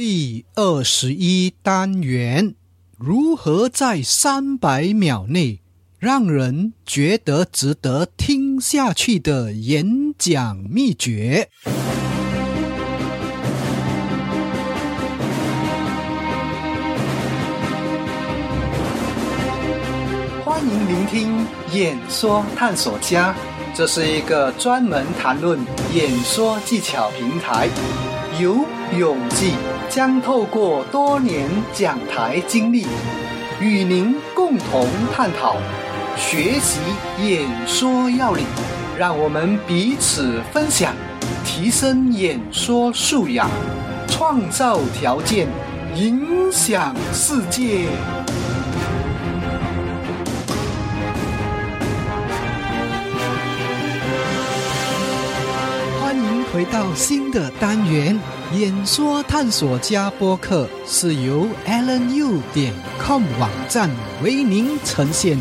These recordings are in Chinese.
第二十一单元：如何在三百秒内让人觉得值得听下去的演讲秘诀。欢迎聆听演说探索家，这是一个专门谈论演说技巧平台。由永记将透过多年讲台经历，与您共同探讨、学习演说要领，让我们彼此分享，提升演说素养，创造条件，影响世界。回到新的单元，演说探索家播客是由 AlanU 点 com 网站为您呈现。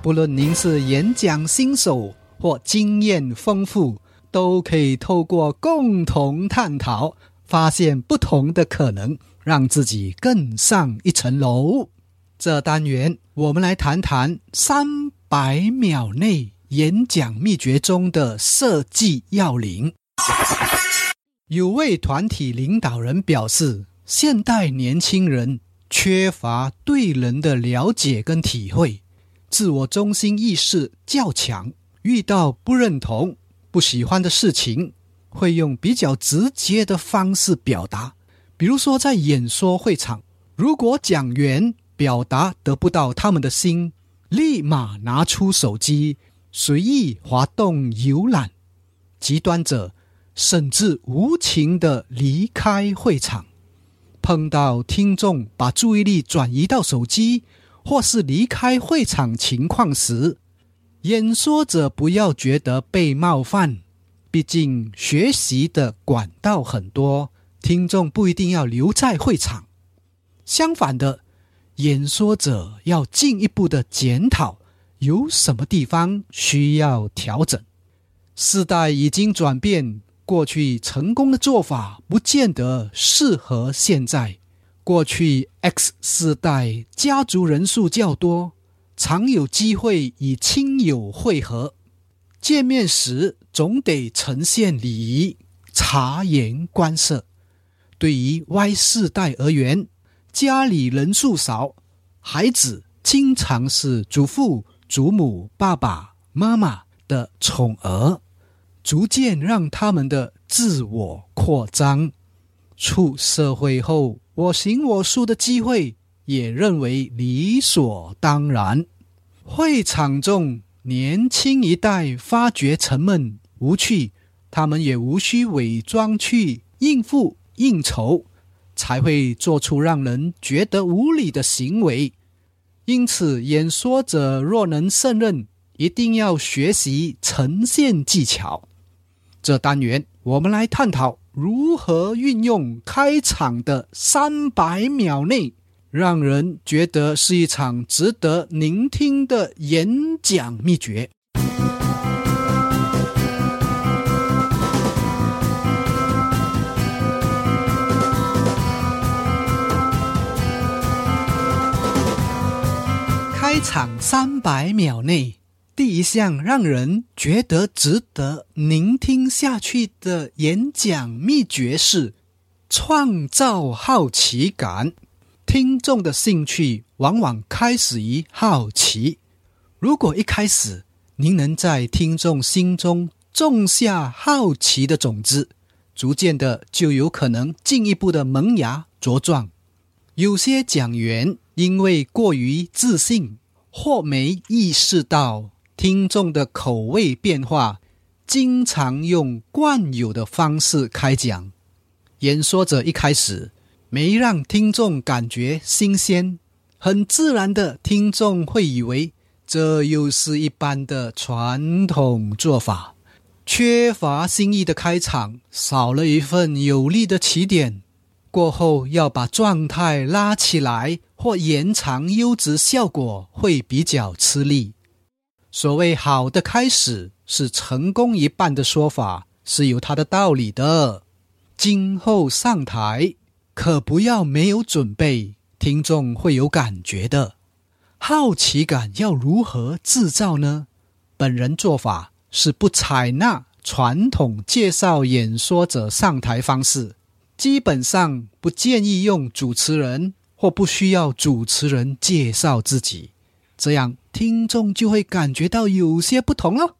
不论您是演讲新手或经验丰富，都可以透过共同探讨，发现不同的可能，让自己更上一层楼。这单元我们来谈谈三百秒内演讲秘诀中的设计要领。有位团体领导人表示，现代年轻人缺乏对人的了解跟体会，自我中心意识较强，遇到不认同、不喜欢的事情，会用比较直接的方式表达。比如说，在演说会场，如果讲员表达得不到他们的心，立马拿出手机随意滑动浏览。极端者。甚至无情的离开会场，碰到听众把注意力转移到手机，或是离开会场情况时，演说者不要觉得被冒犯，毕竟学习的管道很多，听众不一定要留在会场。相反的，演说者要进一步的检讨，有什么地方需要调整。时代已经转变。过去成功的做法不见得适合现在。过去 X 世代家族人数较多，常有机会与亲友会合，见面时总得呈现礼仪，察言观色。对于 Y 世代而言，家里人数少，孩子经常是祖父、祖母、爸爸妈妈的宠儿。逐渐让他们的自我扩张，出社会后我行我素的机会也认为理所当然。会场中年轻一代发觉沉闷无趣，他们也无需伪装去应付应酬，才会做出让人觉得无理的行为。因此，演说者若能胜任，一定要学习呈现技巧。这单元，我们来探讨如何运用开场的三百秒内，让人觉得是一场值得聆听的演讲秘诀。开场三百秒内。第一项让人觉得值得聆听下去的演讲秘诀是创造好奇感。听众的兴趣往往开始于好奇。如果一开始您能在听众心中种下好奇的种子，逐渐的就有可能进一步的萌芽茁壮。有些讲员因为过于自信，或没意识到。听众的口味变化，经常用惯有的方式开讲。演说者一开始没让听众感觉新鲜，很自然的，听众会以为这又是一般的传统做法。缺乏新意的开场，少了一份有力的起点。过后要把状态拉起来或延长优质效果，会比较吃力。所谓好的开始是成功一半的说法是有它的道理的。今后上台可不要没有准备，听众会有感觉的。好奇感要如何制造呢？本人做法是不采纳传统介绍演说者上台方式，基本上不建议用主持人或不需要主持人介绍自己，这样听众就会感觉到有些不同了。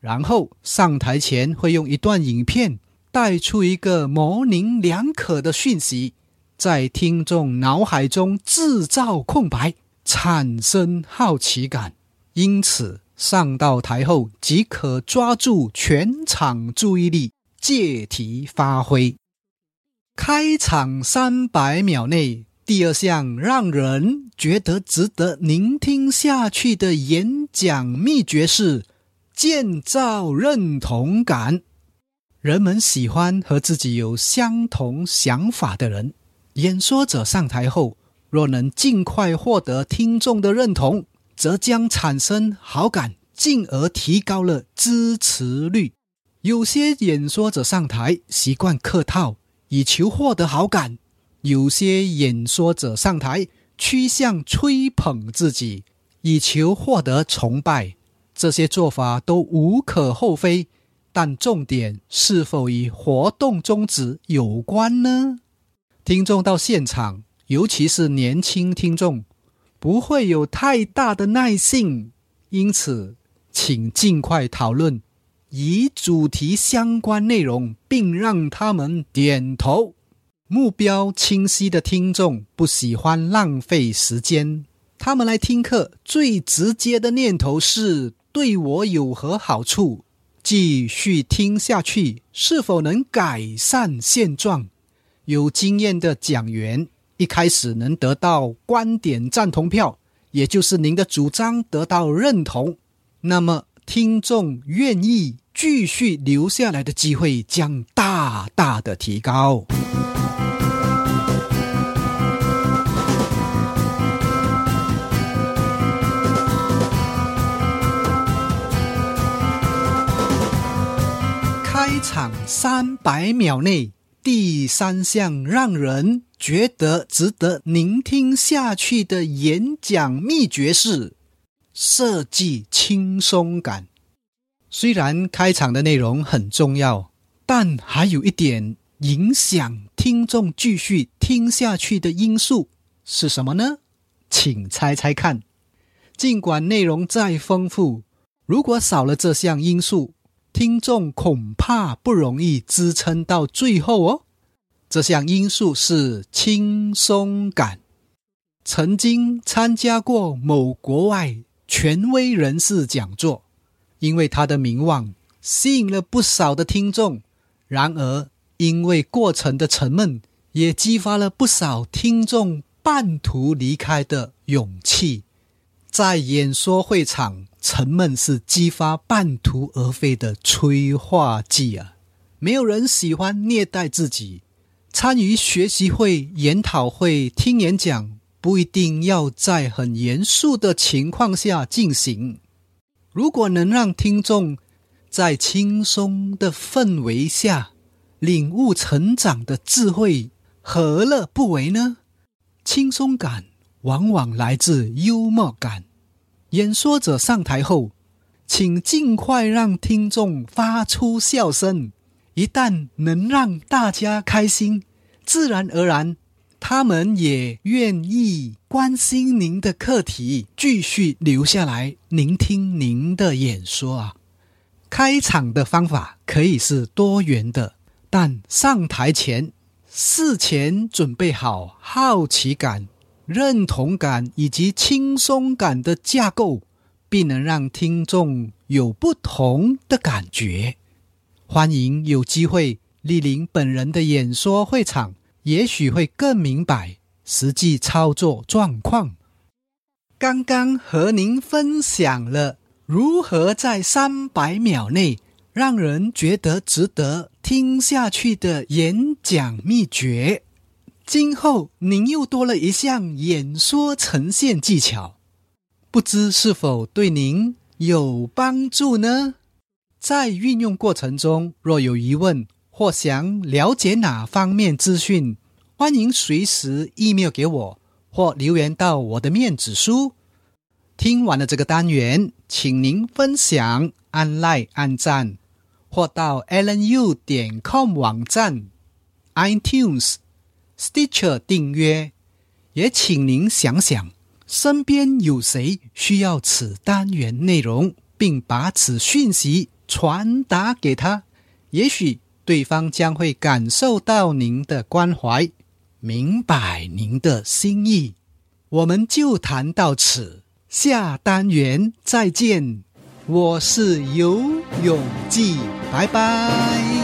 然后上台前会用一段影片带出一个模棱两可的讯息。在听众脑海中制造空白，产生好奇感，因此上到台后即可抓住全场注意力，借题发挥。开场三百秒内，第二项让人觉得值得聆听下去的演讲秘诀是建造认同感。人们喜欢和自己有相同想法的人。演说者上台后，若能尽快获得听众的认同，则将产生好感，进而提高了支持率。有些演说者上台习惯客套，以求获得好感；有些演说者上台趋向吹捧自己，以求获得崇拜。这些做法都无可厚非，但重点是否与活动宗旨有关呢？听众到现场，尤其是年轻听众，不会有太大的耐性，因此，请尽快讨论以主题相关内容，并让他们点头。目标清晰的听众不喜欢浪费时间，他们来听课最直接的念头是对我有何好处？继续听下去是否能改善现状？有经验的讲员一开始能得到观点赞同票，也就是您的主张得到认同，那么听众愿意继续留下来的机会将大大的提高。开场三百秒内。第三项让人觉得值得聆听下去的演讲秘诀是设计轻松感。虽然开场的内容很重要，但还有一点影响听众继续听下去的因素是什么呢？请猜猜看。尽管内容再丰富，如果少了这项因素，听众恐怕不容易支撑到最后哦。这项因素是轻松感。曾经参加过某国外权威人士讲座，因为他的名望吸引了不少的听众。然而，因为过程的沉闷，也激发了不少听众半途离开的勇气。在演说会场。沉闷是激发半途而废的催化剂啊！没有人喜欢虐待自己。参与学习会、研讨会、听演讲，不一定要在很严肃的情况下进行。如果能让听众在轻松的氛围下领悟成长的智慧，何乐不为呢？轻松感往往来自幽默感。演说者上台后，请尽快让听众发出笑声。一旦能让大家开心，自然而然，他们也愿意关心您的课题，继续留下来聆听您的演说啊。开场的方法可以是多元的，但上台前事前准备好好奇感。认同感以及轻松感的架构，必能让听众有不同的感觉。欢迎有机会莅临本人的演说会场，也许会更明白实际操作状况。刚刚和您分享了如何在三百秒内让人觉得值得听下去的演讲秘诀。今后您又多了一项演说呈现技巧，不知是否对您有帮助呢？在运用过程中，若有疑问或想了解哪方面资讯，欢迎随时 email 给我，或留言到我的面子书。听完了这个单元，请您分享、按 like、按赞，或到 lnu 点 com 网站、iTunes、Stitcher 订阅。也请您想想，身边有谁需要此单元内容，并把此讯息传达给他，也许。对方将会感受到您的关怀，明白您的心意。我们就谈到此，下单元再见。我是游泳记，拜拜。